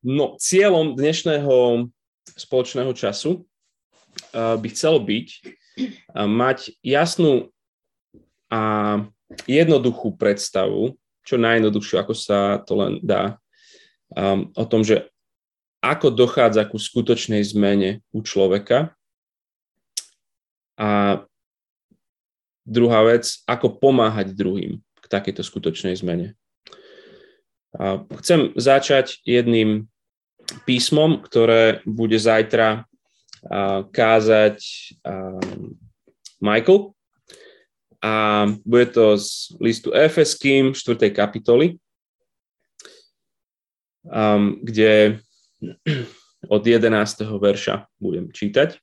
No, cieľom dnešného spoločného času uh, by chcelo byť uh, mať jasnú a jednoduchú predstavu, čo najjednoduchšiu, ako sa to len dá, um, o tom, že ako dochádza ku skutočnej zmene u človeka a druhá vec, ako pomáhať druhým k takejto skutočnej zmene. Chcem začať jedným písmom, ktoré bude zajtra kázať Michael. A bude to z listu Efeským 4. kapitoly, kde od 11. verša budem čítať.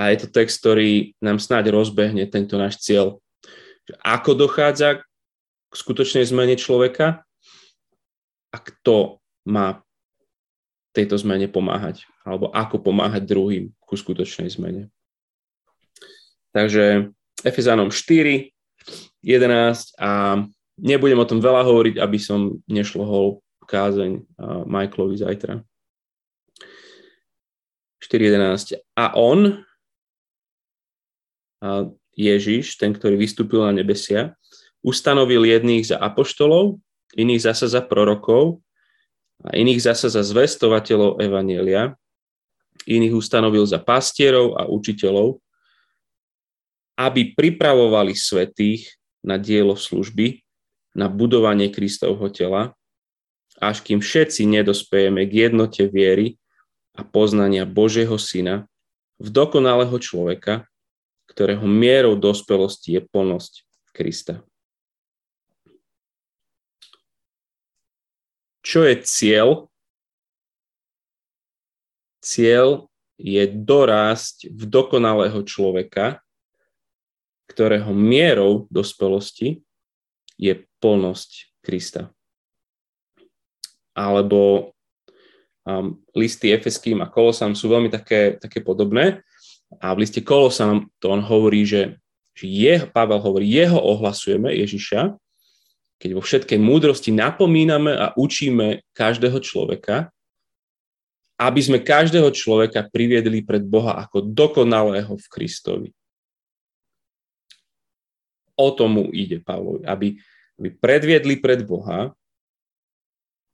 A je to text, ktorý nám snáď rozbehne tento náš cieľ. Ako dochádza k skutočnej zmene človeka a kto má tejto zmene pomáhať, alebo ako pomáhať druhým ku skutočnej zmene. Takže Efezánom 4, 11 a nebudem o tom veľa hovoriť, aby som nešlohol kázeň Michaelovi zajtra. 4.11. A on, a Ježiš, ten, ktorý vystúpil na nebesia, ustanovil jedných za apoštolov, iných zasa za prorokov a iných zasa za zvestovateľov Evanielia, iných ustanovil za pastierov a učiteľov, aby pripravovali svetých na dielo služby, na budovanie Kristovho tela, až kým všetci nedospejeme k jednote viery a poznania Božieho Syna, v dokonalého človeka, ktorého mierou dospelosti je plnosť Krista. Čo je cieľ? Cieľ je dorásť v dokonalého človeka, ktorého mierou dospelosti je plnosť Krista alebo um, listy Efeským a Kolosám sú veľmi také, také podobné. A v liste Kolosám to on hovorí, že, že jeho, Pavel hovorí, jeho ohlasujeme Ježiša, keď vo všetkej múdrosti napomíname a učíme každého človeka, aby sme každého človeka priviedli pred Boha ako dokonalého v Kristovi. O tomu ide Pavlovi, aby, aby predviedli pred Boha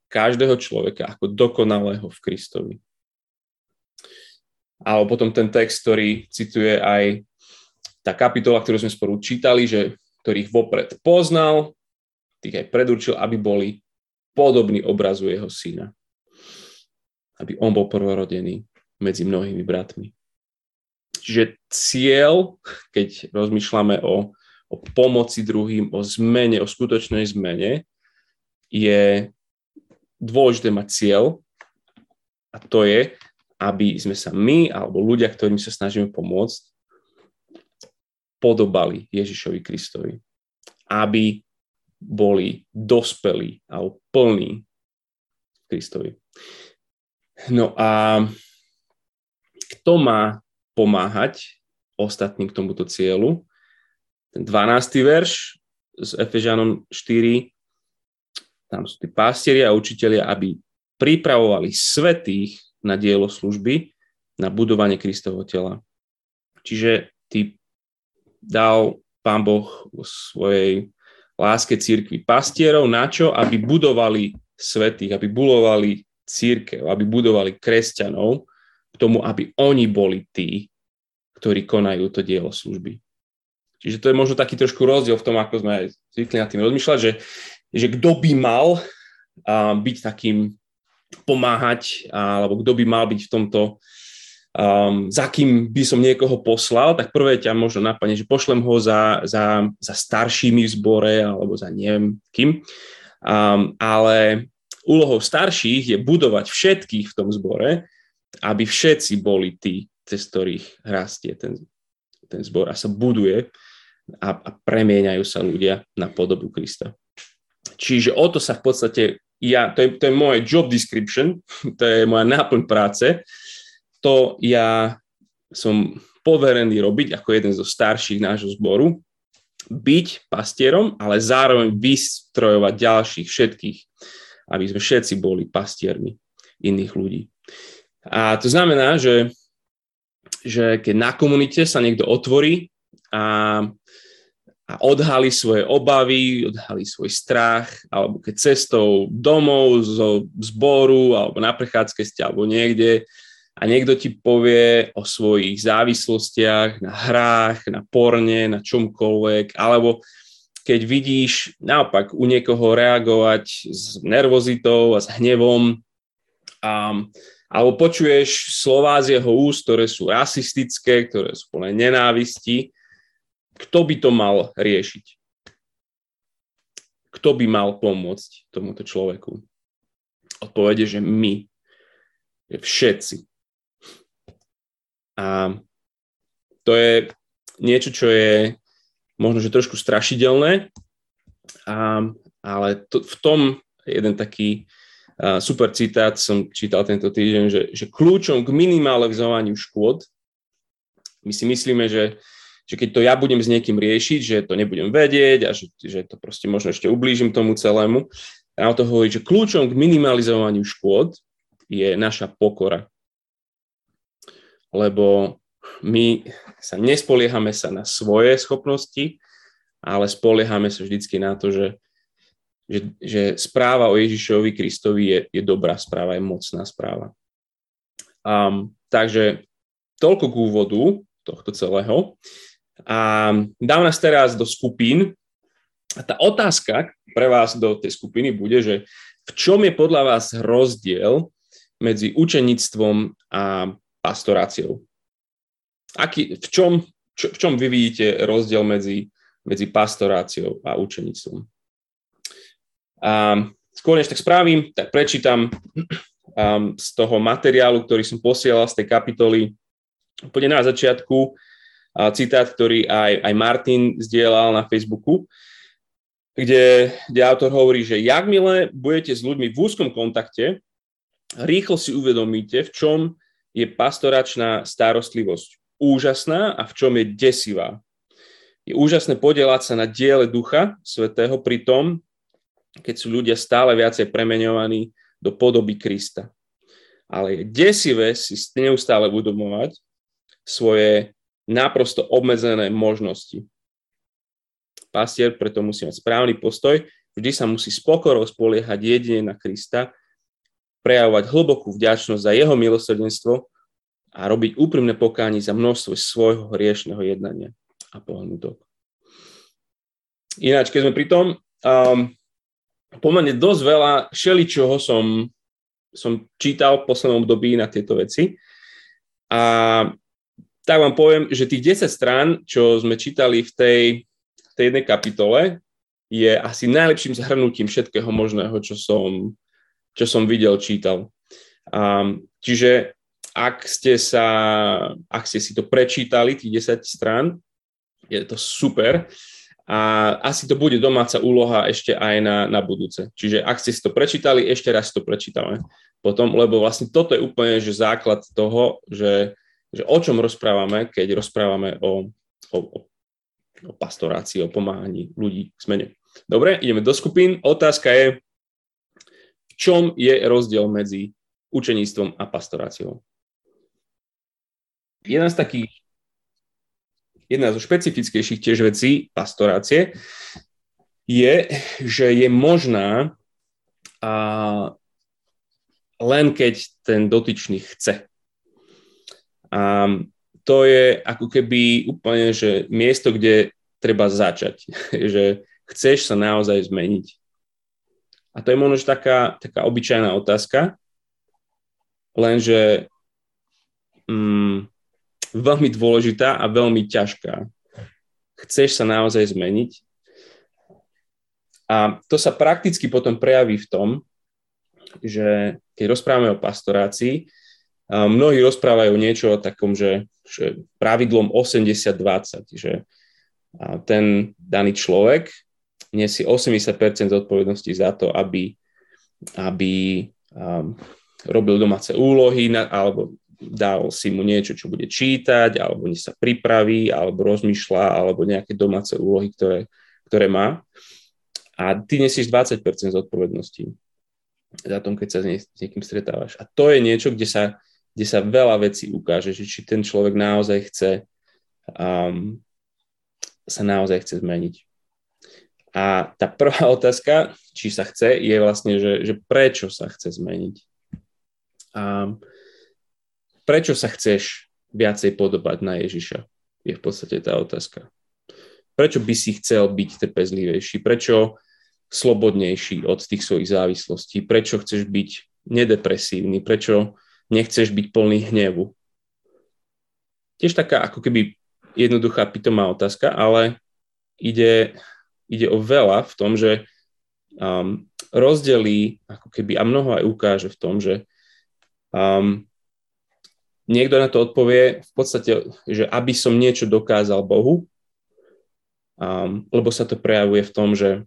každého človeka ako dokonalého v Kristovi. A potom ten text, ktorý cituje aj tá kapitola, ktorú sme spolu čítali, že ktorých vopred poznal, tých aj predurčil, aby boli podobní obrazu jeho syna. Aby on bol prvorodený medzi mnohými bratmi. Čiže cieľ, keď rozmýšľame o, o pomoci druhým, o zmene, o skutočnej zmene, je dôležité mať cieľ a to je, aby sme sa my alebo ľudia, ktorým sa snažíme pomôcť, podobali Ježišovi Kristovi. Aby boli dospelí alebo plní Kristovi. No a kto má pomáhať ostatným k tomuto cieľu? Ten 12. verš z Efežanom 4 tam sú tí pastieri a učitelia, aby pripravovali svetých na dielo služby, na budovanie Kristovho tela. Čiže ty dal Pán Boh vo svojej láske církvy pastierov na čo? Aby budovali svetých, aby budovali církev, aby budovali kresťanov k tomu, aby oni boli tí, ktorí konajú to dielo služby. Čiže to je možno taký trošku rozdiel v tom, ako sme aj zvykli na tým rozmýšľať, že že kto by mal byť takým pomáhať, alebo kto by mal byť v tomto, um, za kým by som niekoho poslal, tak prvé ťa možno napadne, že pošlem ho za, za, za staršími v zbore, alebo za neviem kým. Um, ale úlohou starších je budovať všetkých v tom zbore, aby všetci boli tí, cez ktorých rastie ten, ten zbor a sa buduje a, a premieňajú sa ľudia na podobu Krista. Čiže o to sa v podstate, ja, to, je, to je moje job description, to je moja náplň práce, to ja som poverený robiť ako jeden zo starších nášho zboru, byť pastierom, ale zároveň vystrojovať ďalších všetkých aby sme všetci boli pastiermi iných ľudí. A to znamená, že, že keď na komunite sa niekto otvorí a, a odhalí svoje obavy, odhalí svoj strach, alebo keď cestou domov zo zboru, alebo na prechádzke ste, alebo niekde, a niekto ti povie o svojich závislostiach na hrách, na porne, na čomkoľvek, alebo keď vidíš naopak u niekoho reagovať s nervozitou a s hnevom, a, alebo počuješ slová z jeho úst, ktoré sú rasistické, ktoré sú plné nenávisti, kto by to mal riešiť? Kto by mal pomôcť tomuto človeku? Odpovede, že my. Že všetci. A to je niečo, čo je možno, že trošku strašidelné, a, ale to, v tom jeden taký a, super citát som čítal tento týždeň, že, že kľúčom k minimalizovaniu škôd, my si myslíme, že, že keď to ja budem s niekým riešiť, že to nebudem vedieť a že, že to proste možno ešte ublížim tomu celému, a to hovorí, že kľúčom k minimalizovaniu škôd je naša pokora lebo my sa nespoliehame sa na svoje schopnosti, ale spoliehame sa vždycky na to, že, že, že správa o Ježišovi Kristovi je, je dobrá správa, je mocná správa. Um, takže toľko k úvodu tohto celého. A dám nás teraz do skupín. A tá otázka pre vás do tej skupiny bude, že v čom je podľa vás rozdiel medzi učenictvom a pastoráciou. Aký, v, čom, čo, v čom vy vidíte rozdiel medzi, medzi pastoráciou a učenictvom? A skôr než tak spravím, tak prečítam um, z toho materiálu, ktorý som posielal z tej kapitoly úplne na začiatku, a citát, ktorý aj, aj Martin zdieľal na Facebooku, kde, kde autor hovorí, že jakmile budete s ľuďmi v úzkom kontakte, rýchlo si uvedomíte, v čom je pastoračná starostlivosť úžasná a v čom je desivá. Je úžasné podielať sa na diele Ducha Svetého pri tom, keď sú ľudia stále viacej premeňovaní do podoby Krista. Ale je desivé si neustále uvedomovať svoje naprosto obmedzené možnosti. Pastier preto musí mať správny postoj, vždy sa musí s pokorou spoliehať jedine na Krista prejavovať hlbokú vďačnosť za jeho milosrdenstvo a robiť úprimné pokánie za množstvo svojho hriešného jednania a pohnutok. Ináč, keď sme pri tom, um, pomerne dosť veľa šeličoho som, som čítal v poslednom období na tieto veci. A tak vám poviem, že tých 10 strán, čo sme čítali v tej, tej jednej kapitole, je asi najlepším zhrnutím všetkého možného, čo som, čo som videl, čítal. Um, čiže ak ste, sa, ak ste si to prečítali, tých 10 strán, je to super a asi to bude domáca úloha ešte aj na, na budúce. Čiže ak ste si to prečítali, ešte raz to prečítame potom, lebo vlastne toto je úplne že základ toho, že, že o čom rozprávame, keď rozprávame o, o, o pastorácii, o pomáhaní ľudí k zmene. Dobre, ideme do skupín. Otázka je, čom je rozdiel medzi učeníctvom a pastoráciou. Jedna z takých, jedna zo špecifickejších tiež vecí pastorácie je, že je možná a len keď ten dotyčný chce. A to je ako keby úplne, že miesto, kde treba začať, že chceš sa naozaj zmeniť. A to je možno taká, taká obyčajná otázka, lenže mm, veľmi dôležitá a veľmi ťažká. Chceš sa naozaj zmeniť? A to sa prakticky potom prejaví v tom, že keď rozprávame o pastorácii, mnohí rozprávajú niečo o takom, že, že pravidlom 80-20, že ten daný človek nesie 80% zodpovednosti za to, aby, aby um, robil domáce úlohy na, alebo dal si mu niečo, čo bude čítať, alebo sa pripraví, alebo rozmýšľa, alebo nejaké domáce úlohy, ktoré, ktoré má. A ty nesieš 20% zodpovednosti. za tom, keď sa s niekým stretávaš. A to je niečo, kde sa, kde sa veľa vecí ukáže, že či ten človek naozaj chce um, sa naozaj chce zmeniť. A tá prvá otázka, či sa chce, je vlastne, že, že prečo sa chce zmeniť. A prečo sa chceš viacej podobať na Ježiša, je v podstate tá otázka. Prečo by si chcel byť trpezlivejší? Prečo slobodnejší od tých svojich závislostí? Prečo chceš byť nedepresívny? Prečo nechceš byť plný hnevu? Tiež taká ako keby jednoduchá pitomá otázka, ale ide, ide o veľa v tom, že um, rozdelí ako keby a mnoho aj ukáže v tom, že um, niekto na to odpovie v podstate, že aby som niečo dokázal Bohu, um, lebo sa to prejavuje v tom, že,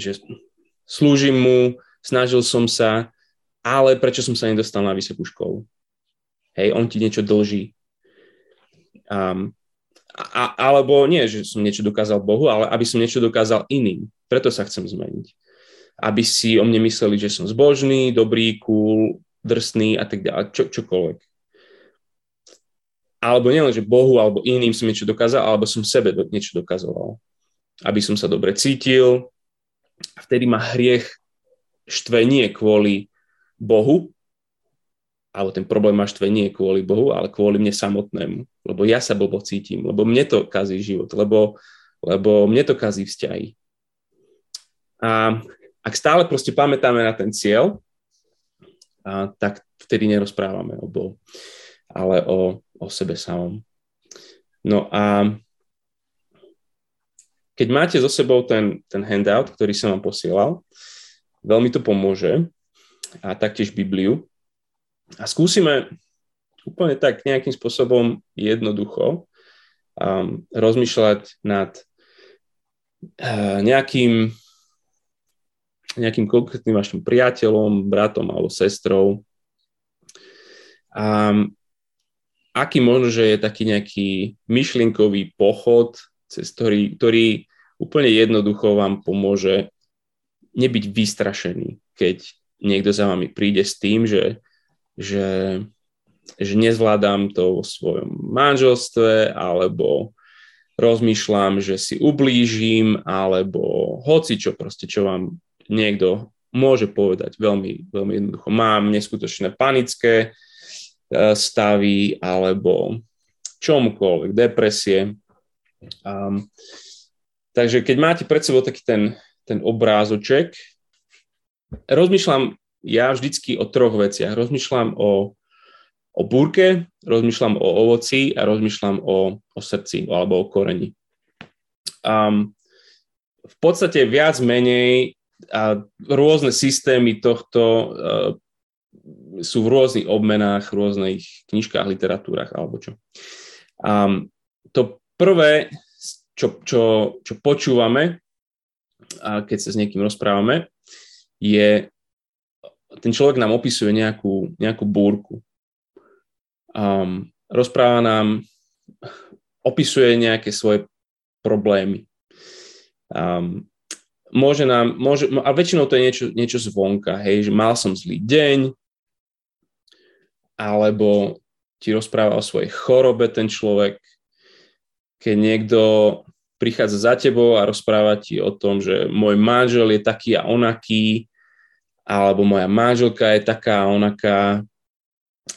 že slúžim mu, snažil som sa, ale prečo som sa nedostal na vysokú školu? Hej, on ti niečo dlží. Um, a, alebo nie, že som niečo dokázal Bohu, ale aby som niečo dokázal iným. Preto sa chcem zmeniť. Aby si o mne mysleli, že som zbožný, dobrý, cool, drsný a tak ďalej, čo, čokoľvek alebo nielen, že Bohu alebo iným som niečo dokázal, alebo som sebe do, niečo dokazoval. Aby som sa dobre cítil. A vtedy ma hriech štve nie kvôli Bohu, alebo ten problém ma štve nie kvôli Bohu, ale kvôli mne samotnému. Lebo ja sa blbo cítim, lebo mne to kazí život, lebo, lebo mne to kazí vzťahy. A ak stále proste pamätáme na ten cieľ, a, tak vtedy nerozprávame o Bohu, ale o, o sebe samom. No a keď máte so sebou ten, ten handout, ktorý som vám posielal, veľmi to pomôže a taktiež Bibliu. A skúsime úplne tak nejakým spôsobom jednoducho um, rozmýšľať nad uh, nejakým, nejakým konkrétnym vašim priateľom, bratom alebo sestrou. Um, aký možno, že je taký nejaký myšlienkový pochod, cez ktorý, ktorý úplne jednoducho vám pomôže nebyť vystrašený, keď niekto za vami príde s tým, že, že, že nezvládam to vo svojom manželstve, alebo rozmýšľam, že si ublížim, alebo hoci čo proste, čo vám niekto môže povedať veľmi, veľmi jednoducho. Mám neskutočné panické E, stavy alebo čomukoľvek, depresie. Um, takže keď máte pred sebou taký ten, ten obrázoček, rozmýšľam ja vždycky o troch veciach. Rozmýšľam o, o búrke, rozmýšľam o ovoci a rozmýšľam o, o srdci alebo o koreni. Um, v podstate viac menej a rôzne systémy tohto uh, sú v rôznych obmenách, v rôznych knižkách, literatúrach alebo čo. A to prvé, čo, čo, čo počúvame, a keď sa s niekým rozprávame, je, ten človek nám opisuje nejakú, nejakú búrku. Um, rozpráva nám, opisuje nejaké svoje problémy. Um, môže nám, môže, a väčšinou to je niečo, niečo zvonka, hej, že mal som zlý deň, alebo ti rozpráva o svojej chorobe ten človek, keď niekto prichádza za tebou a rozpráva ti o tom, že môj manžel je taký a onaký, alebo moja manželka je taká a onaká,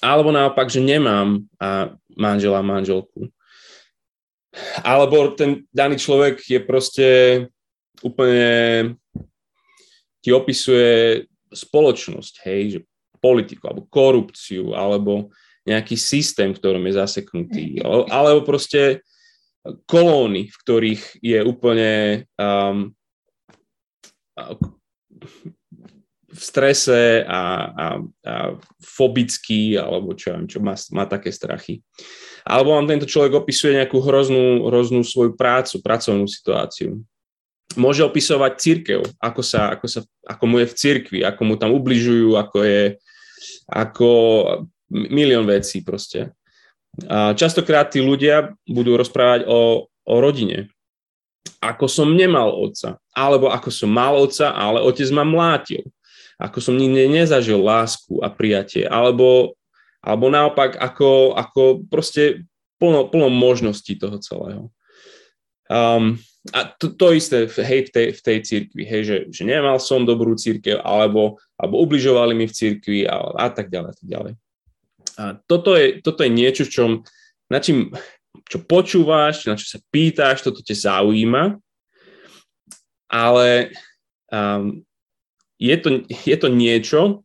alebo naopak, že nemám a manžela, manželku. Alebo ten daný človek je proste úplne ti opisuje spoločnosť, hej, že politiku, alebo korupciu, alebo nejaký systém, v ktorom je zaseknutý, alebo proste kolóny, v ktorých je úplne um, v strese a, a, a fobický, alebo čo čo má, má také strachy. Alebo vám tento človek opisuje nejakú hroznú, hroznú svoju prácu, pracovnú situáciu môže opisovať církev, ako, sa, ako, sa, ako mu je v cirkvi, ako mu tam ubližujú, ako je, ako milión vecí proste. A častokrát tí ľudia budú rozprávať o, o rodine. Ako som nemal otca, alebo ako som mal otca, ale otec ma mlátil. Ako som nikdy nezažil lásku a prijatie, alebo, alebo naopak ako, ako proste plno, plno možností toho celého. Um, a to, to isté hej, v tej, v tej církvi, hej, že, že nemal som dobrú církev, alebo, alebo ubližovali mi v církvi a, a tak ďalej, a tak ďalej. A toto je, toto je niečo, čo, na čím, čo počúvaš, na čo sa pýtaš, toto ťa zaujíma, ale um, je, to, je to niečo,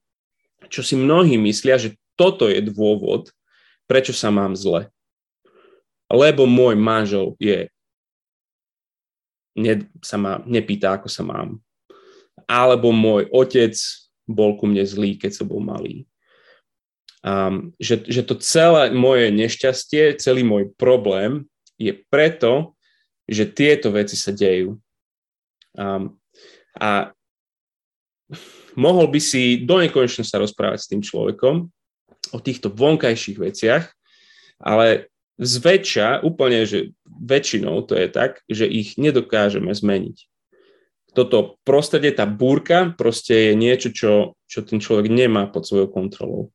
čo si mnohí myslia, že toto je dôvod, prečo sa mám zle. Lebo môj manžel je ne, sa ma nepýta, ako sa mám. Alebo môj otec bol ku mne zlý, keď som bol malý. Um, že, že to celé moje nešťastie, celý môj problém je preto, že tieto veci sa dejú. Um, a mohol by si do nekonečna sa rozprávať s tým človekom o týchto vonkajších veciach, ale zväčša, úplne, že väčšinou to je tak, že ich nedokážeme zmeniť. Toto prostredie, tá búrka, proste je niečo, čo, čo ten človek nemá pod svojou kontrolou.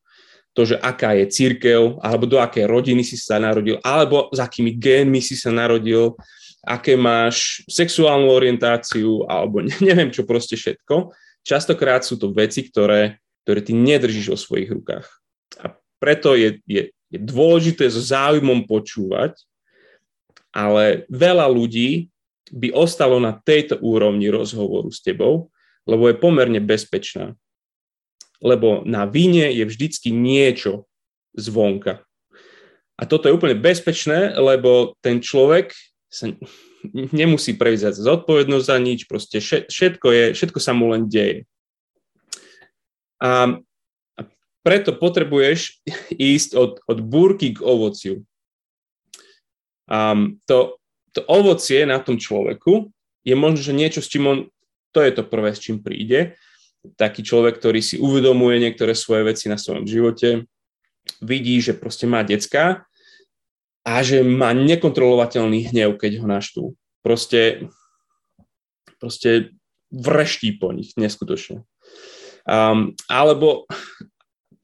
To, že aká je církev, alebo do akej rodiny si sa narodil, alebo s akými génmi si sa narodil, aké máš sexuálnu orientáciu, alebo neviem čo proste všetko. Častokrát sú to veci, ktoré, ktoré ty nedržíš vo svojich rukách. A preto je, je je dôležité so záujmom počúvať, ale veľa ľudí by ostalo na tejto úrovni rozhovoru s tebou, lebo je pomerne bezpečná. Lebo na vine je vždycky niečo zvonka. A toto je úplne bezpečné, lebo ten človek sa nemusí prevziať zodpovednosť za nič, proste všetko, je, všetko sa mu len deje. A preto potrebuješ ísť od, od búrky k ovociu. Um, to, to ovocie na tom človeku je možno, že niečo, s čím on, to je to prvé, s čím príde. Taký človek, ktorý si uvedomuje niektoré svoje veci na svojom živote, vidí, že proste má decka a že má nekontrolovateľný hnev, keď ho naštú. Proste, proste vreští po nich neskutočne. Um, alebo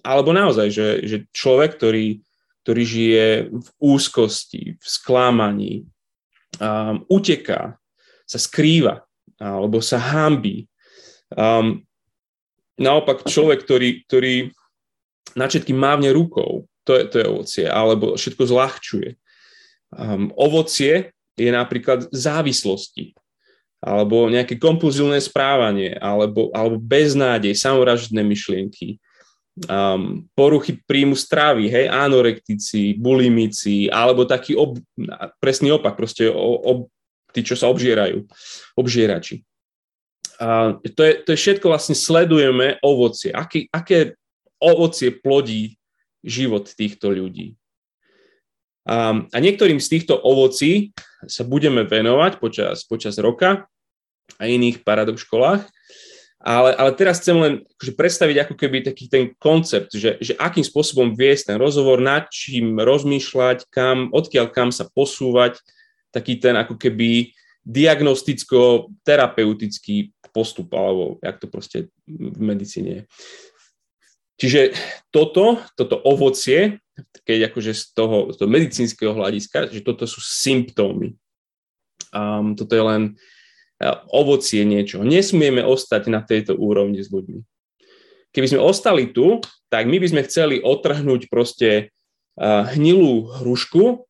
alebo naozaj, že, že človek, ktorý, ktorý žije v úzkosti, v sklámaní, um, uteká, sa skrýva alebo sa hámbí. Um, naopak človek, ktorý, ktorý na všetky mávne rukou, to je, to je ovocie, alebo všetko zľahčuje. Um, ovocie je napríklad závislosti, alebo nejaké kompulzívne správanie, alebo, alebo beznádej, samovraždné myšlienky, um, poruchy príjmu stravy, hej, anorektici, bulimici, alebo taký ob, presný opak, proste o, o, tí, čo sa obžierajú, obžierači. A to, je, to je všetko vlastne sledujeme ovocie. Aký, aké ovocie plodí život týchto ľudí. A, a niektorým z týchto ovocí sa budeme venovať počas, počas roka a iných paradox školách. Ale, ale teraz chcem len akože predstaviť ako keby taký ten koncept, že, že akým spôsobom viesť ten rozhovor, nad čím rozmýšľať, kam, odkiaľ kam sa posúvať, taký ten ako keby diagnosticko-terapeutický postup, alebo jak to proste v medicíne je. Čiže toto, toto ovocie, keď akože z toho, z toho medicínskeho hľadiska, že toto sú symptómy. Um, toto je len ovocie niečo. Nesmieme ostať na tejto úrovni s ľuďmi. Keby sme ostali tu, tak my by sme chceli otrhnúť proste hnilú hrušku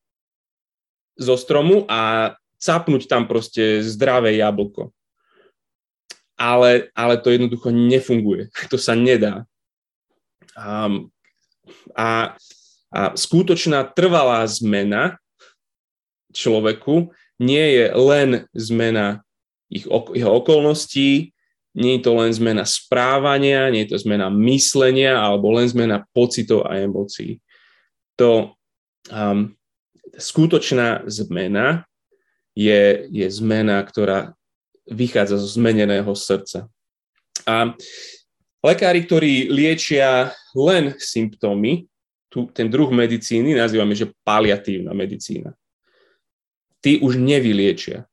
zo stromu a capnúť tam proste zdravé jablko. Ale, ale to jednoducho nefunguje. To sa nedá. A, a, a skutočná trvalá zmena človeku nie je len zmena ich, jeho okolností, nie je to len zmena správania, nie je to zmena myslenia alebo len zmena pocitov a emócií. To um, skutočná zmena je, je zmena, ktorá vychádza zo zmeneného srdca. A lekári, ktorí liečia len symptómy, tu, ten druh medicíny nazývame, že paliatívna medicína. Tí už nevyliečia.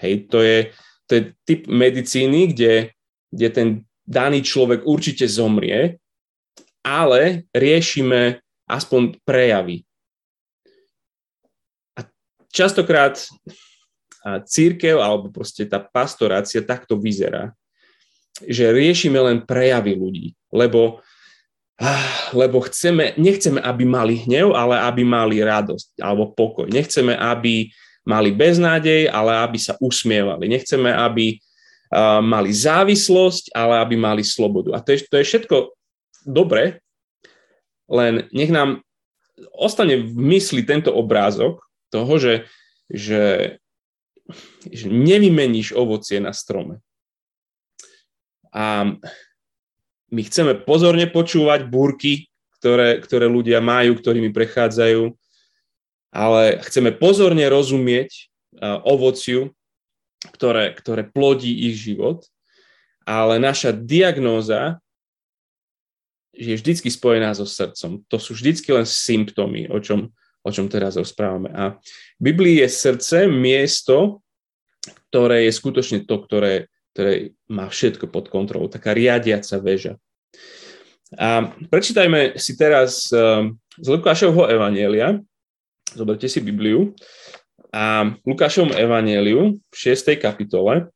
Hej, to je, to je typ medicíny, kde, kde ten daný človek určite zomrie, ale riešime aspoň prejavy. A častokrát církev alebo proste tá pastorácia takto vyzerá, že riešime len prejavy ľudí, lebo, lebo chceme, nechceme, aby mali hnev, ale aby mali radosť alebo pokoj. Nechceme, aby mali beznádej, ale aby sa usmievali. Nechceme, aby mali závislosť, ale aby mali slobodu. A to je, to je všetko dobre, len nech nám ostane v mysli tento obrázok toho, že, že, že nevymeníš ovocie na strome. A my chceme pozorne počúvať búrky, ktoré, ktoré ľudia majú, ktorými prechádzajú, ale chceme pozorne rozumieť ovociu, ktoré, ktoré plodí ich život, ale naša diagnóza je vždycky spojená so srdcom. To sú vždycky len symptómy, o čom, o čom teraz rozprávame. A v Biblii je srdce miesto, ktoré je skutočne to, ktoré, ktoré má všetko pod kontrolou, taká riadiaca väža. A prečítajme si teraz z Lukášovho Evanielia, zoberte si Bibliu, a Lukášovom Evangeliu v 6. kapitole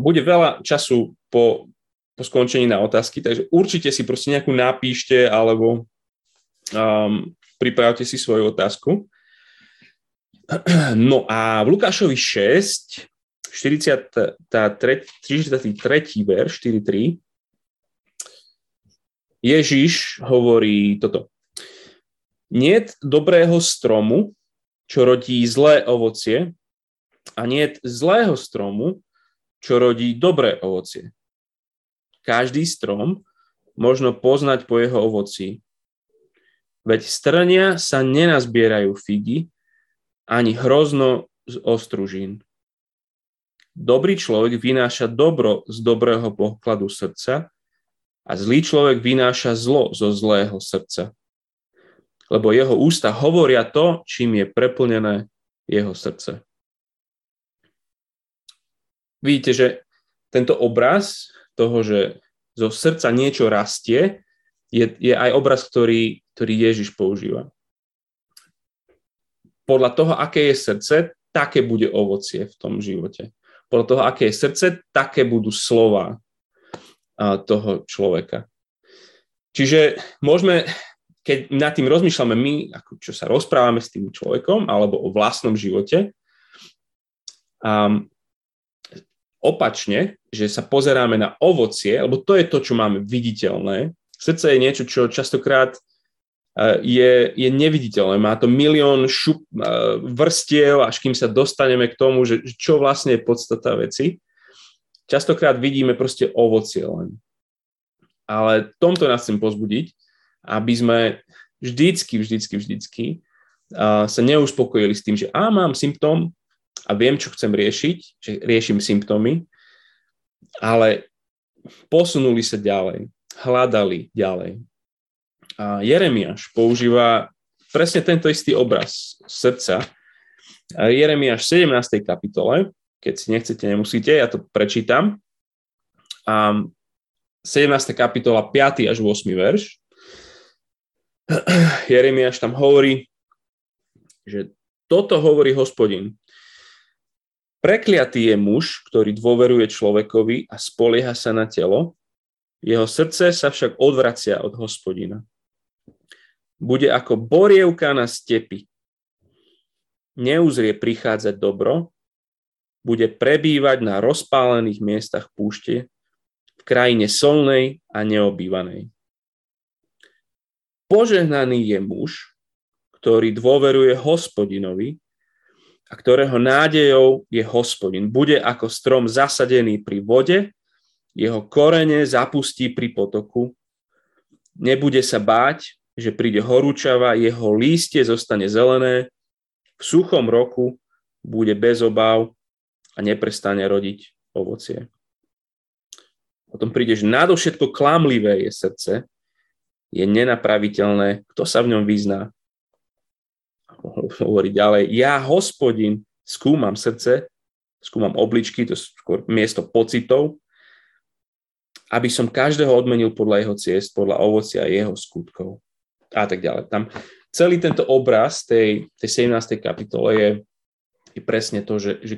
bude veľa času po, po skončení na otázky, takže určite si proste nejakú napíšte alebo um, pripravte si svoju otázku. No a v Lukášovi 6, 43, 43 verš, 4.3, Ježiš hovorí toto. Niet dobrého stromu, čo rodí zlé ovocie, a niet zlého stromu, čo rodí dobré ovocie. Každý strom možno poznať po jeho ovoci. Veď strnia sa nenazbierajú figy, ani hrozno z ostružín. Dobrý človek vynáša dobro z dobrého pokladu srdca a zlý človek vynáša zlo zo zlého srdca lebo jeho ústa hovoria to, čím je preplnené jeho srdce. Vidíte, že tento obraz toho, že zo srdca niečo rastie, je, je aj obraz, ktorý, ktorý Ježiš používa. Podľa toho, aké je srdce, také bude ovocie v tom živote. Podľa toho, aké je srdce, také budú slova toho človeka. Čiže môžeme keď nad tým rozmýšľame my, ako čo sa rozprávame s tým človekom alebo o vlastnom živote, um, opačne, že sa pozeráme na ovocie, lebo to je to, čo máme viditeľné. Srdce je niečo, čo častokrát je, je neviditeľné. Má to milión šup, uh, vrstiev, až kým sa dostaneme k tomu, že čo vlastne je podstata veci. Častokrát vidíme proste ovocie len. Ale tomto nás chcem pozbudiť, aby sme vždycky, vždycky, vždycky uh, sa neuspokojili s tým, že a mám symptóm a viem, čo chcem riešiť, že riešim symptómy, ale posunuli sa ďalej, hľadali ďalej. A Jeremiáš používa presne tento istý obraz srdca. Jeremiáš v 17. kapitole, keď si nechcete, nemusíte, ja to prečítam. A 17. kapitola, 5. až 8. verš. Jeremiáš tam hovorí, že toto hovorí hospodin. Prekliatý je muž, ktorý dôveruje človekovi a spolieha sa na telo, jeho srdce sa však odvracia od hospodina. Bude ako borievka na stepi. Neuzrie prichádzať dobro, bude prebývať na rozpálených miestach púšte, v krajine solnej a neobývanej. Požehnaný je muž, ktorý dôveruje hospodinovi a ktorého nádejou je hospodin. Bude ako strom zasadený pri vode, jeho korene zapustí pri potoku. Nebude sa báť, že príde horúčava, jeho lístie zostane zelené, v suchom roku bude bez obav a neprestane rodiť ovocie. Potom prídeš, nadovšetko klamlivé je srdce, je nenapraviteľné, kto sa v ňom vyzná. Hovorí ďalej, ja hospodin skúmam srdce skúmam obličky, to skôr miesto pocitov, aby som každého odmenil podľa jeho ciest, podľa ovocia jeho skutkov a tak ďalej. Tam celý tento obraz tej, tej 17. kapitole je, je presne to, že, že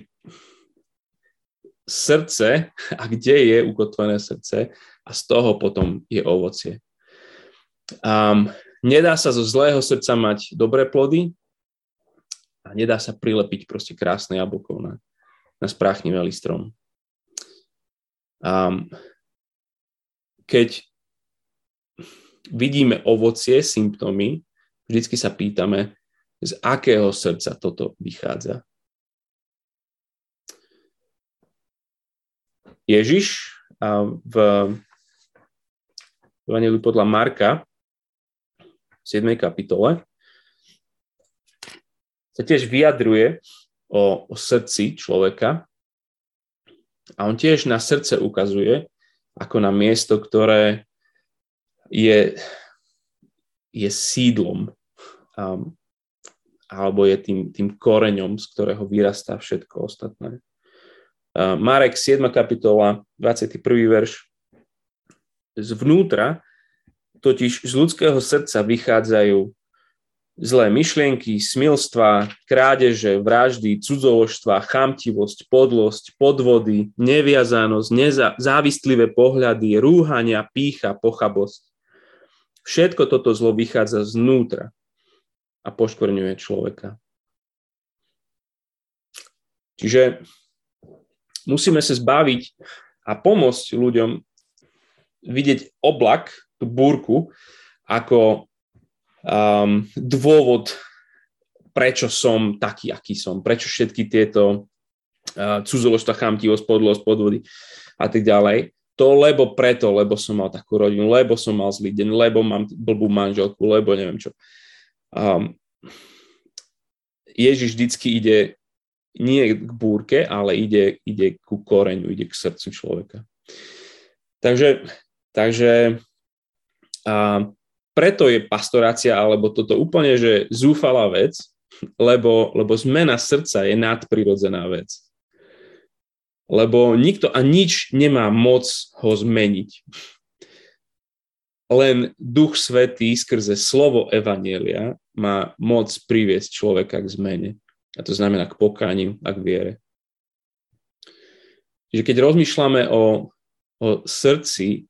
srdce a kde je ukotvené srdce a z toho potom je ovocie. Um, nedá sa zo zlého srdca mať dobré plody a nedá sa prilepiť proste krásne jablko na, na spráchnivý strom. Um, keď vidíme ovocie, symptómy, vždycky sa pýtame, z akého srdca toto vychádza. Ježiš v Evangeliu podľa Marka v 7. kapitole sa tiež vyjadruje o, o srdci človeka a on tiež na srdce ukazuje, ako na miesto, ktoré je, je sídlom um, alebo je tým, tým koreňom, z ktorého vyrastá všetko ostatné. Uh, Marek 7. kapitola, 21. verš. Zvnútra totiž z ľudského srdca vychádzajú zlé myšlienky, smilstva, krádeže, vraždy, cudzoložstva, chamtivosť, podlosť, podvody, neviazanosť, neza- pohľady, rúhania, pícha, pochabosť. Všetko toto zlo vychádza znútra a poškvrňuje človeka. Čiže musíme sa zbaviť a pomôcť ľuďom vidieť oblak, tú búrku, ako um, dôvod, prečo som taký, aký som, prečo všetky tieto uh, cudzoložstva, chamtivosť, podlosť, podvody a tak ďalej. To lebo preto, lebo som mal takú rodinu, lebo som mal zlý deň, lebo mám blbú manželku, lebo neviem čo. Um, Ježiš vždycky ide nie k búrke, ale ide, ide ku koreňu, ide k srdcu človeka. Takže, takže a preto je pastorácia alebo toto úplne, že zúfalá vec, lebo, lebo zmena srdca je nadprirodzená vec. Lebo nikto a nič nemá moc ho zmeniť. Len Duch Svetý skrze slovo Evanielia má moc priviesť človeka k zmene. A to znamená k pokániu a k viere. Čiže keď rozmýšľame o, o srdci,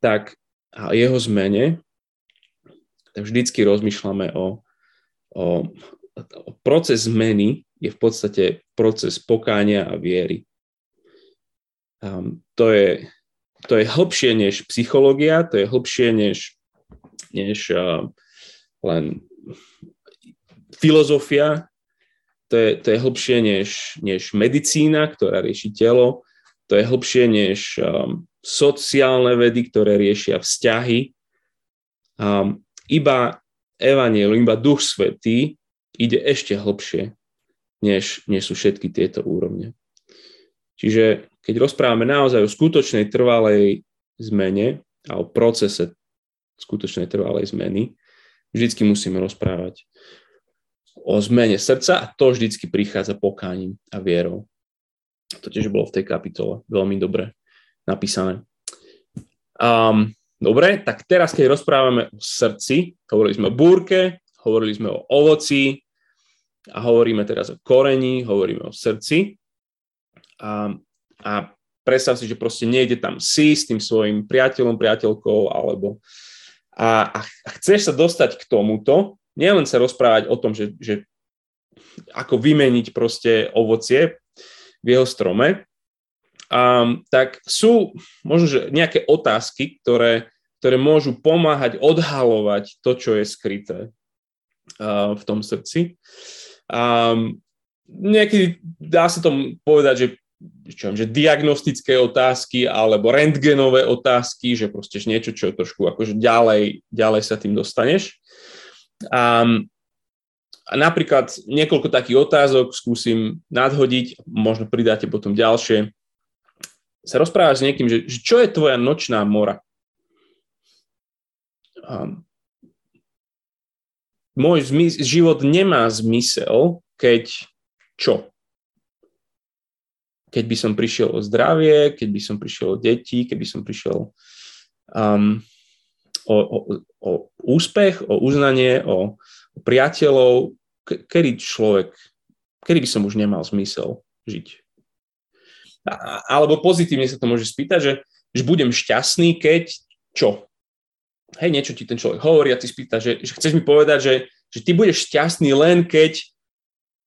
tak a jeho zmene, tak vždycky rozmýšľame o, o, o proces zmeny je v podstate proces pokánia a viery. Um, to, je, to je hlbšie než psychológia, to je hlbšie než, než uh, len filozofia, to je, to je hlbšie než, než medicína, ktorá rieši telo, to je hlbšie než um, sociálne vedy, ktoré riešia vzťahy. Um, iba Evangelium, iba Duch Svetý ide ešte hlbšie, než, než sú všetky tieto úrovne. Čiže keď rozprávame naozaj o skutočnej trvalej zmene a o procese skutočnej trvalej zmeny, vždycky musíme rozprávať o zmene srdca a to vždycky prichádza pokáním a vierou. To tiež bolo v tej kapitole veľmi dobre napísané. Um, dobre, tak teraz, keď rozprávame o srdci, hovorili sme o búrke, hovorili sme o ovoci a hovoríme teraz o koreni, hovoríme o srdci. A, a predstav si, že proste nejde tam si s tým svojim priateľom, priateľkou, alebo a, a chceš sa dostať k tomuto, nielen sa rozprávať o tom, že, že ako vymeniť proste ovocie v jeho strome, um, tak sú možno že nejaké otázky, ktoré, ktoré môžu pomáhať odhalovať to, čo je skryté uh, v tom srdci. Um, niekedy dá sa tomu povedať, že čo že diagnostické otázky alebo rentgenové otázky, že proste niečo, čo trošku akože ďalej, ďalej sa tým dostaneš. Um, a napríklad niekoľko takých otázok skúsim nadhodiť, možno pridáte potom ďalšie sa rozprávaš s niekým, že, že čo je tvoja nočná mora? Um, môj zmys- život nemá zmysel, keď čo? keď by som prišiel o zdravie, keď by som prišiel o deti, keby som prišiel um, o, o, o úspech, o uznanie, o, o priateľov, ke, kedy človek, kedy by som už nemal zmysel žiť. A, alebo pozitívne sa to môže spýtať, že, že budem šťastný, keď čo? Hej, niečo ti ten človek hovorí a ty spýta, že, že chceš mi povedať, že, že ty budeš šťastný len keď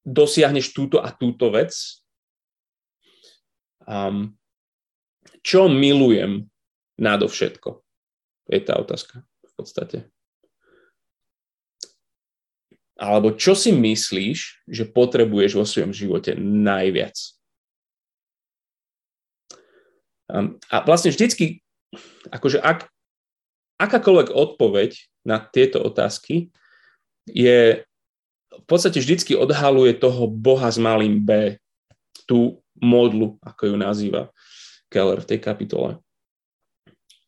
dosiahneš túto a túto vec. Um, čo milujem nadovšetko? Je tá otázka v podstate. Alebo čo si myslíš, že potrebuješ vo svojom živote najviac? Um, a vlastne vždycky, akože ak, akákoľvek odpoveď na tieto otázky je v podstate vždycky odhaluje toho Boha s malým B, tú modlu, ako ju nazýva Keller v tej kapitole.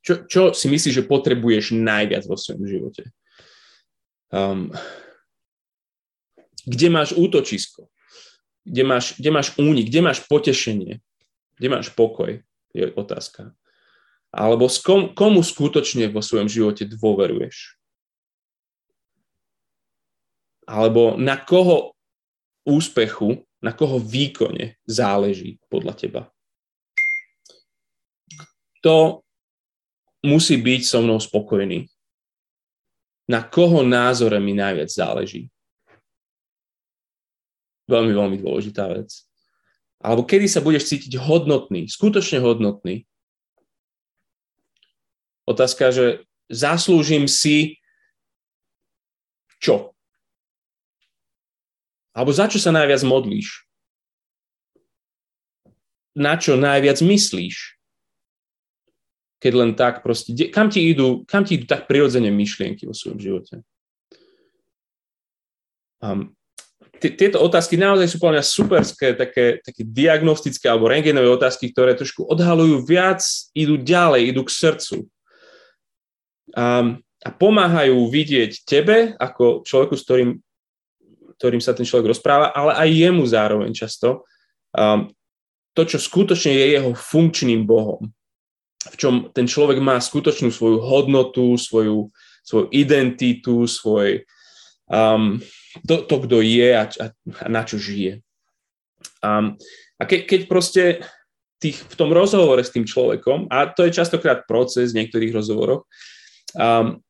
Čo, čo si myslíš, že potrebuješ najviac vo svojom živote? Um, kde máš útočisko? Kde máš, kde máš únik? Kde máš potešenie? Kde máš pokoj? Je otázka. Alebo kom, komu skutočne vo svojom živote dôveruješ? Alebo na koho úspechu, na koho výkone záleží podľa teba? Kto musí byť so mnou spokojný? Na koho názore mi najviac záleží? Veľmi, veľmi dôležitá vec. Alebo kedy sa budeš cítiť hodnotný, skutočne hodnotný Otázka, že zaslúžim si čo? Alebo za čo sa najviac modlíš? Na čo najviac myslíš? Keď len tak proste, kam ti idú, kam ti idú tak prirodzene myšlienky vo svojom živote? Um, tieto otázky naozaj sú podľa mňa superské, také, také diagnostické alebo rengenové otázky, ktoré trošku odhalujú viac, idú ďalej, idú k srdcu a, a pomáhajú vidieť tebe ako človeku, s ktorým, ktorým sa ten človek rozpráva, ale aj jemu zároveň často um, to, čo skutočne je jeho funkčným Bohom. V čom ten človek má skutočnú svoju hodnotu, svoju, svoju identitu, svoj, um, to, to, kto je a, a, a na čo žije. Um, a ke, keď proste tých, v tom rozhovore s tým človekom, a to je častokrát proces v niektorých rozhovoroch, um,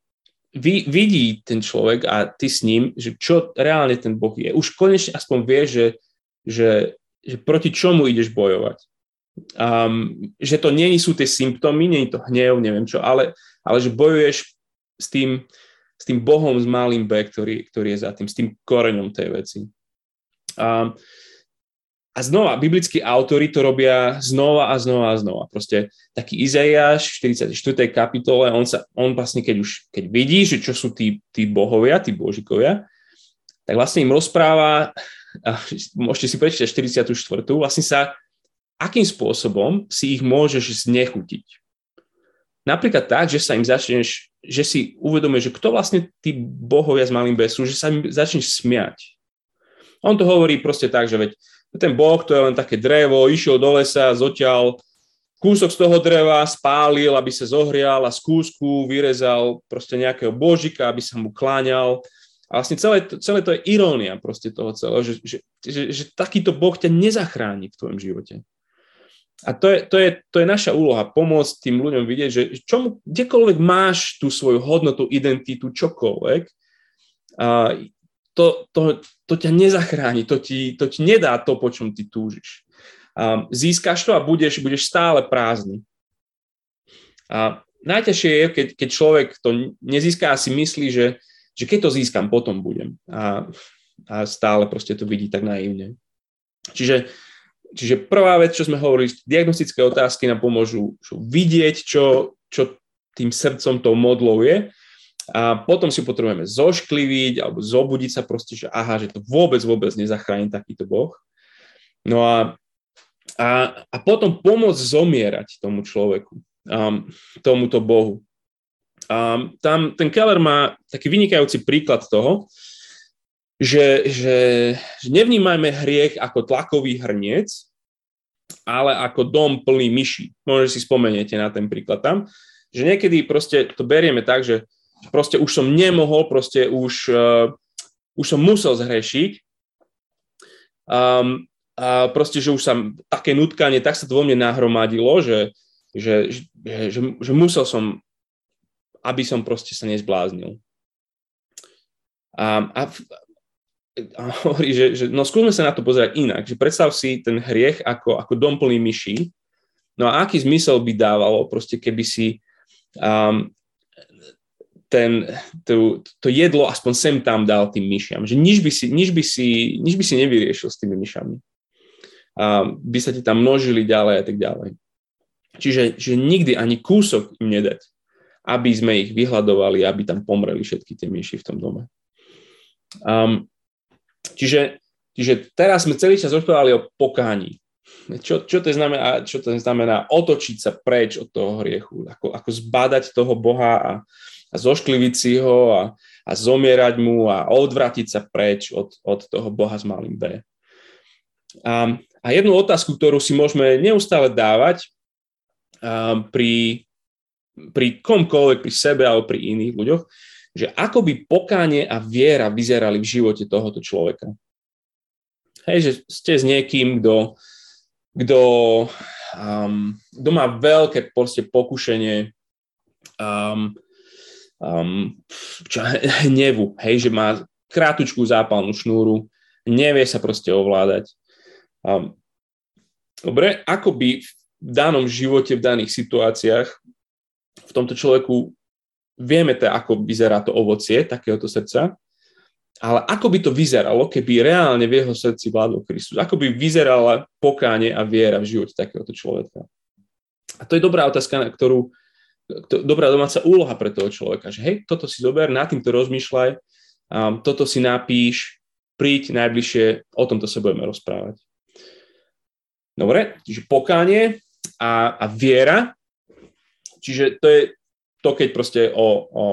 vy, vidí ten človek a ty s ním, že čo reálne ten Boh je. Už konečne aspoň vie, že, že, že proti čomu ideš bojovať. Um, že to nie sú tie symptómy, je to hnev, neviem čo, ale, ale že bojuješ s tým, s tým Bohom s malým B, ktorý, ktorý je za tým, s tým koreňom tej veci. Um, a znova, biblickí autory to robia znova a znova a znova. Proste taký Izaiáš v 44. kapitole, on, sa, on vlastne, keď už keď vidí, že čo sú tí, tí bohovia, tí božikovia, tak vlastne im rozpráva, môžete si prečítať 44. vlastne sa, akým spôsobom si ich môžeš znechutiť. Napríklad tak, že sa im začneš, že si uvedomuješ, že kto vlastne tí bohovia s malým B sú, že sa im začneš smiať. On to hovorí proste tak, že veď ten boh, to je len také drevo, išiel do lesa, zoťal kúsok z toho dreva, spálil, aby sa zohrial a z kúsku vyrezal proste nejakého božika, aby sa mu kláňal. A vlastne celé, celé to je irónia proste toho celého, že, že, že, že takýto boh ťa nezachráni v tvojom živote. A to je, to, je, to je naša úloha, pomôcť tým ľuďom vidieť, že čomu, kdekoľvek máš tú svoju hodnotu, identitu, čokoľvek, a to, to, to ťa nezachráni, to ti, to ti nedá to, po čom ty túžiš. Získaš to a budeš, budeš stále prázdny. A najťažšie je, keď, keď človek to nezíska a si myslí, že, že keď to získam, potom budem. A, a stále proste to vidí tak naivne. Čiže, čiže prvá vec, čo sme hovorili, diagnostické otázky nám pomôžu vidieť, čo, čo tým srdcom, tou modlou je a potom si potrebujeme zoškliviť alebo zobudiť sa proste, že aha, že to vôbec, vôbec nezachráni takýto Boh. No a, a, a potom pomôcť zomierať tomu človeku, um, tomuto Bohu. Um, tam ten Keller má taký vynikajúci príklad toho, že, že, že nevnímajme hriech ako tlakový hrniec, ale ako dom plný myší. Možno si spomeniete na ten príklad tam, že niekedy proste to berieme tak, že proste už som nemohol, proste už, uh, už som musel zhrešiť um, a proste, že už sa také nutkanie, tak sa to vo mne nahromadilo, že, že, že, že, že musel som, aby som proste sa nezbláznil. A, a a hovorí, že, že no skúsme sa na to pozerať inak, že predstav si ten hriech ako, ako dom plný myší, no a aký zmysel by dávalo proste, keby si um, ten, to, to jedlo aspoň sem tam dal tým myšiam, že nič by si, nič by si, nič by si nevyriešil s tými myšami. A by sa ti tam množili ďalej a tak ďalej. Čiže že nikdy ani kúsok im nedať, aby sme ich vyhľadovali, aby tam pomreli všetky tie myši v tom dome. Um, Čiže, čiže teraz sme celý čas rozprávali o pokáni. Čo, čo, to znamená, čo to znamená otočiť sa preč od toho hriechu, ako, ako zbadať toho Boha a, a zoškliviť si ho a, a zomierať mu a odvratiť sa preč od, od toho Boha s malým B. A, a jednu otázku, ktorú si môžeme neustále dávať a, pri, pri komkoľvek, pri sebe alebo pri iných ľuďoch, že ako by pokánie a viera vyzerali v živote tohoto človeka. Hej, že ste s niekým, kto, kto, um, má veľké proste pokušenie um, um, čo, hnevu, hej, že má krátučkú zápalnú šnúru, nevie sa proste ovládať. Um, dobre, ako by v danom živote, v daných situáciách v tomto človeku vieme to, ako vyzerá to ovocie takéhoto srdca, ale ako by to vyzeralo, keby reálne v jeho srdci vládol Kristus? Ako by vyzerala pokánie a viera v živote takéhoto človeka? A to je dobrá otázka, na ktorú, to, dobrá domáca úloha pre toho človeka, že hej, toto si zober, nad týmto rozmýšľaj, um, toto si napíš, príď najbližšie, o tomto sa budeme rozprávať. Dobre, čiže pokánie a, a viera, čiže to je to keď proste o, o,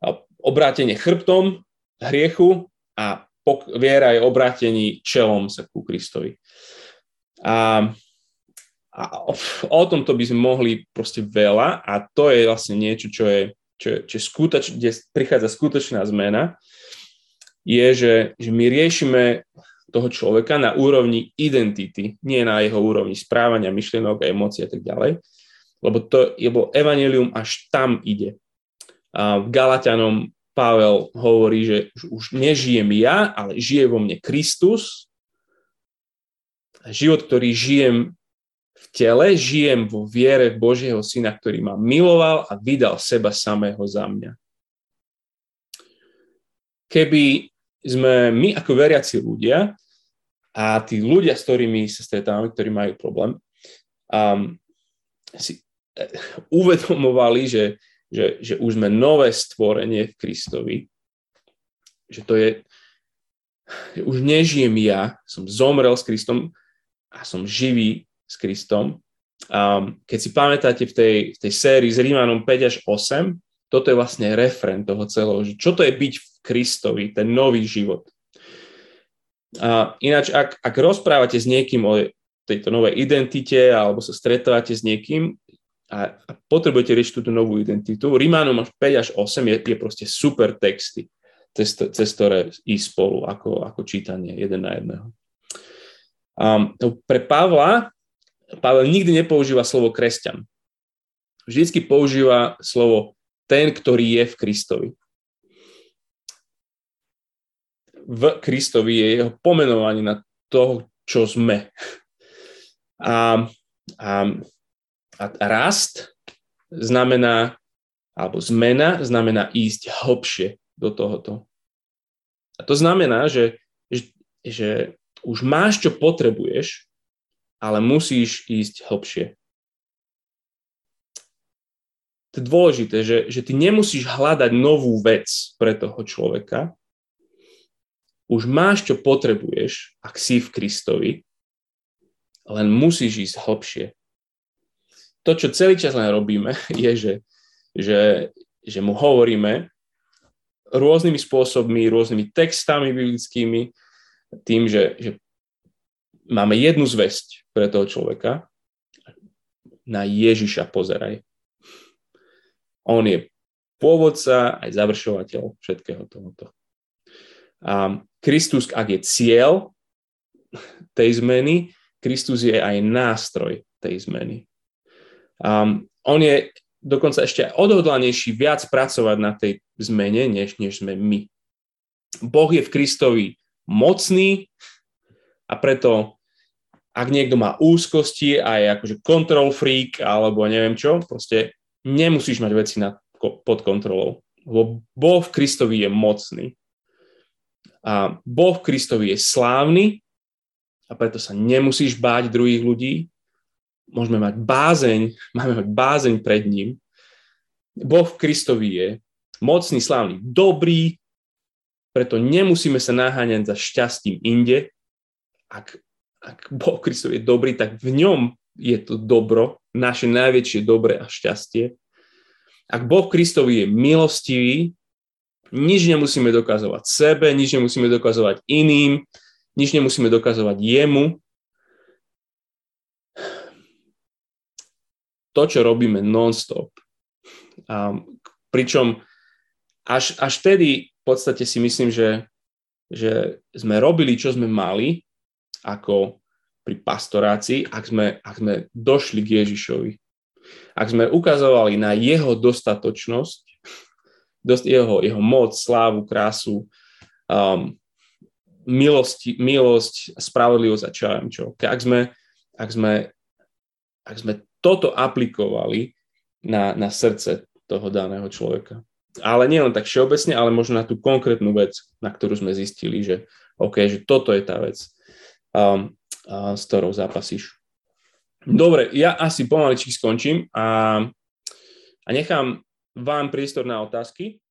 o obrátenie chrbtom hriechu a pok- viera je obrátení čelom sa ku Kristovi. A, a o, tomto by sme mohli proste veľa a to je vlastne niečo, čo je, čo čo skutoč, kde prichádza skutočná zmena, je, že, že my riešime toho človeka na úrovni identity, nie na jeho úrovni správania, myšlienok a emócií a tak ďalej lebo, to, lebo evanelium až tam ide. A v Galatianom Pavel hovorí, že už nežijem ja, ale žije vo mne Kristus. Život, ktorý žijem tele, žijem vo viere v Božieho Syna, ktorý ma miloval a vydal seba samého za mňa. Keby sme my ako veriaci ľudia a tí ľudia, s ktorými sa stretávame, ktorí majú problém, um, si uvedomovali, že, že, že už sme nové stvorenie v Kristovi, že to je, že už nežijem ja, som zomrel s Kristom a som živý s Kristom. A keď si pamätáte v tej, v tej sérii s Rímanom 5 až 8, toto je vlastne refren toho celého, že čo to je byť v Kristovi, ten nový život. A ináč, ak, ak rozprávate s niekým o tejto novej identite alebo sa stretávate s niekým, a, a potrebujete riešiť túto novú identitu. Rímanom 5 až 8 je, je proste super texty, cez, cez ktoré ísť spolu ako, ako čítanie jeden na jedného. Um, pre Pavla, Pavel nikdy nepoužíva slovo kresťan. Vždycky používa slovo ten, ktorý je v Kristovi. V Kristovi je jeho pomenovanie na toho, čo sme. A, a a rast znamená, alebo zmena znamená ísť hlbšie do tohoto. A to znamená, že, že, že už máš, čo potrebuješ, ale musíš ísť hlbšie. To je dôležité, že, že ty nemusíš hľadať novú vec pre toho človeka. Už máš, čo potrebuješ, ak si v Kristovi, len musíš ísť hlbšie to, čo celý čas len robíme, je, že, že, že mu hovoríme rôznymi spôsobmi, rôznymi textami biblickými, tým, že, že máme jednu zväzť pre toho človeka. Na Ježiša pozeraj. On je pôvodca aj završovateľ všetkého tohoto. A Kristus, ak je cieľ tej zmeny, Kristus je aj nástroj tej zmeny. Um, on je dokonca ešte odhodlanejší viac pracovať na tej zmene, než, než sme my. Boh je v Kristovi mocný a preto ak niekto má úzkosti a je akože control freak alebo neviem čo, proste nemusíš mať veci na, pod kontrolou. Lebo Boh v Kristovi je mocný. A Boh v Kristovi je slávny a preto sa nemusíš báť druhých ľudí. Môžeme mať bázeň, máme mať bázeň pred ním. Boh v Kristovi je mocný, slávny, dobrý, preto nemusíme sa naháňať za šťastím inde. Ak, ak Boh Kristov je dobrý, tak v ňom je to dobro, naše najväčšie dobre a šťastie. Ak Boh Kristovi je milostivý, nič nemusíme dokazovať sebe, nič nemusíme dokazovať iným, nič nemusíme dokazovať jemu. To, čo robíme non-stop. A pričom až, až tedy v podstate si myslím, že, že sme robili, čo sme mali, ako pri pastorácii, ak sme, ak sme došli k Ježišovi. Ak sme ukazovali na jeho dostatočnosť, jeho, jeho moc, slávu, krásu, um, milosť, milosť, spravodlivosť a čo ja čo. Ak sme, ak, sme, ak sme toto aplikovali na, na srdce toho daného človeka. Ale nie len tak všeobecne, ale možno na tú konkrétnu vec, na ktorú sme zistili, že OK, že toto je tá vec, um, s ktorou zápasíš. Dobre, ja asi pomaličky skončím a, a nechám vám priestor na otázky.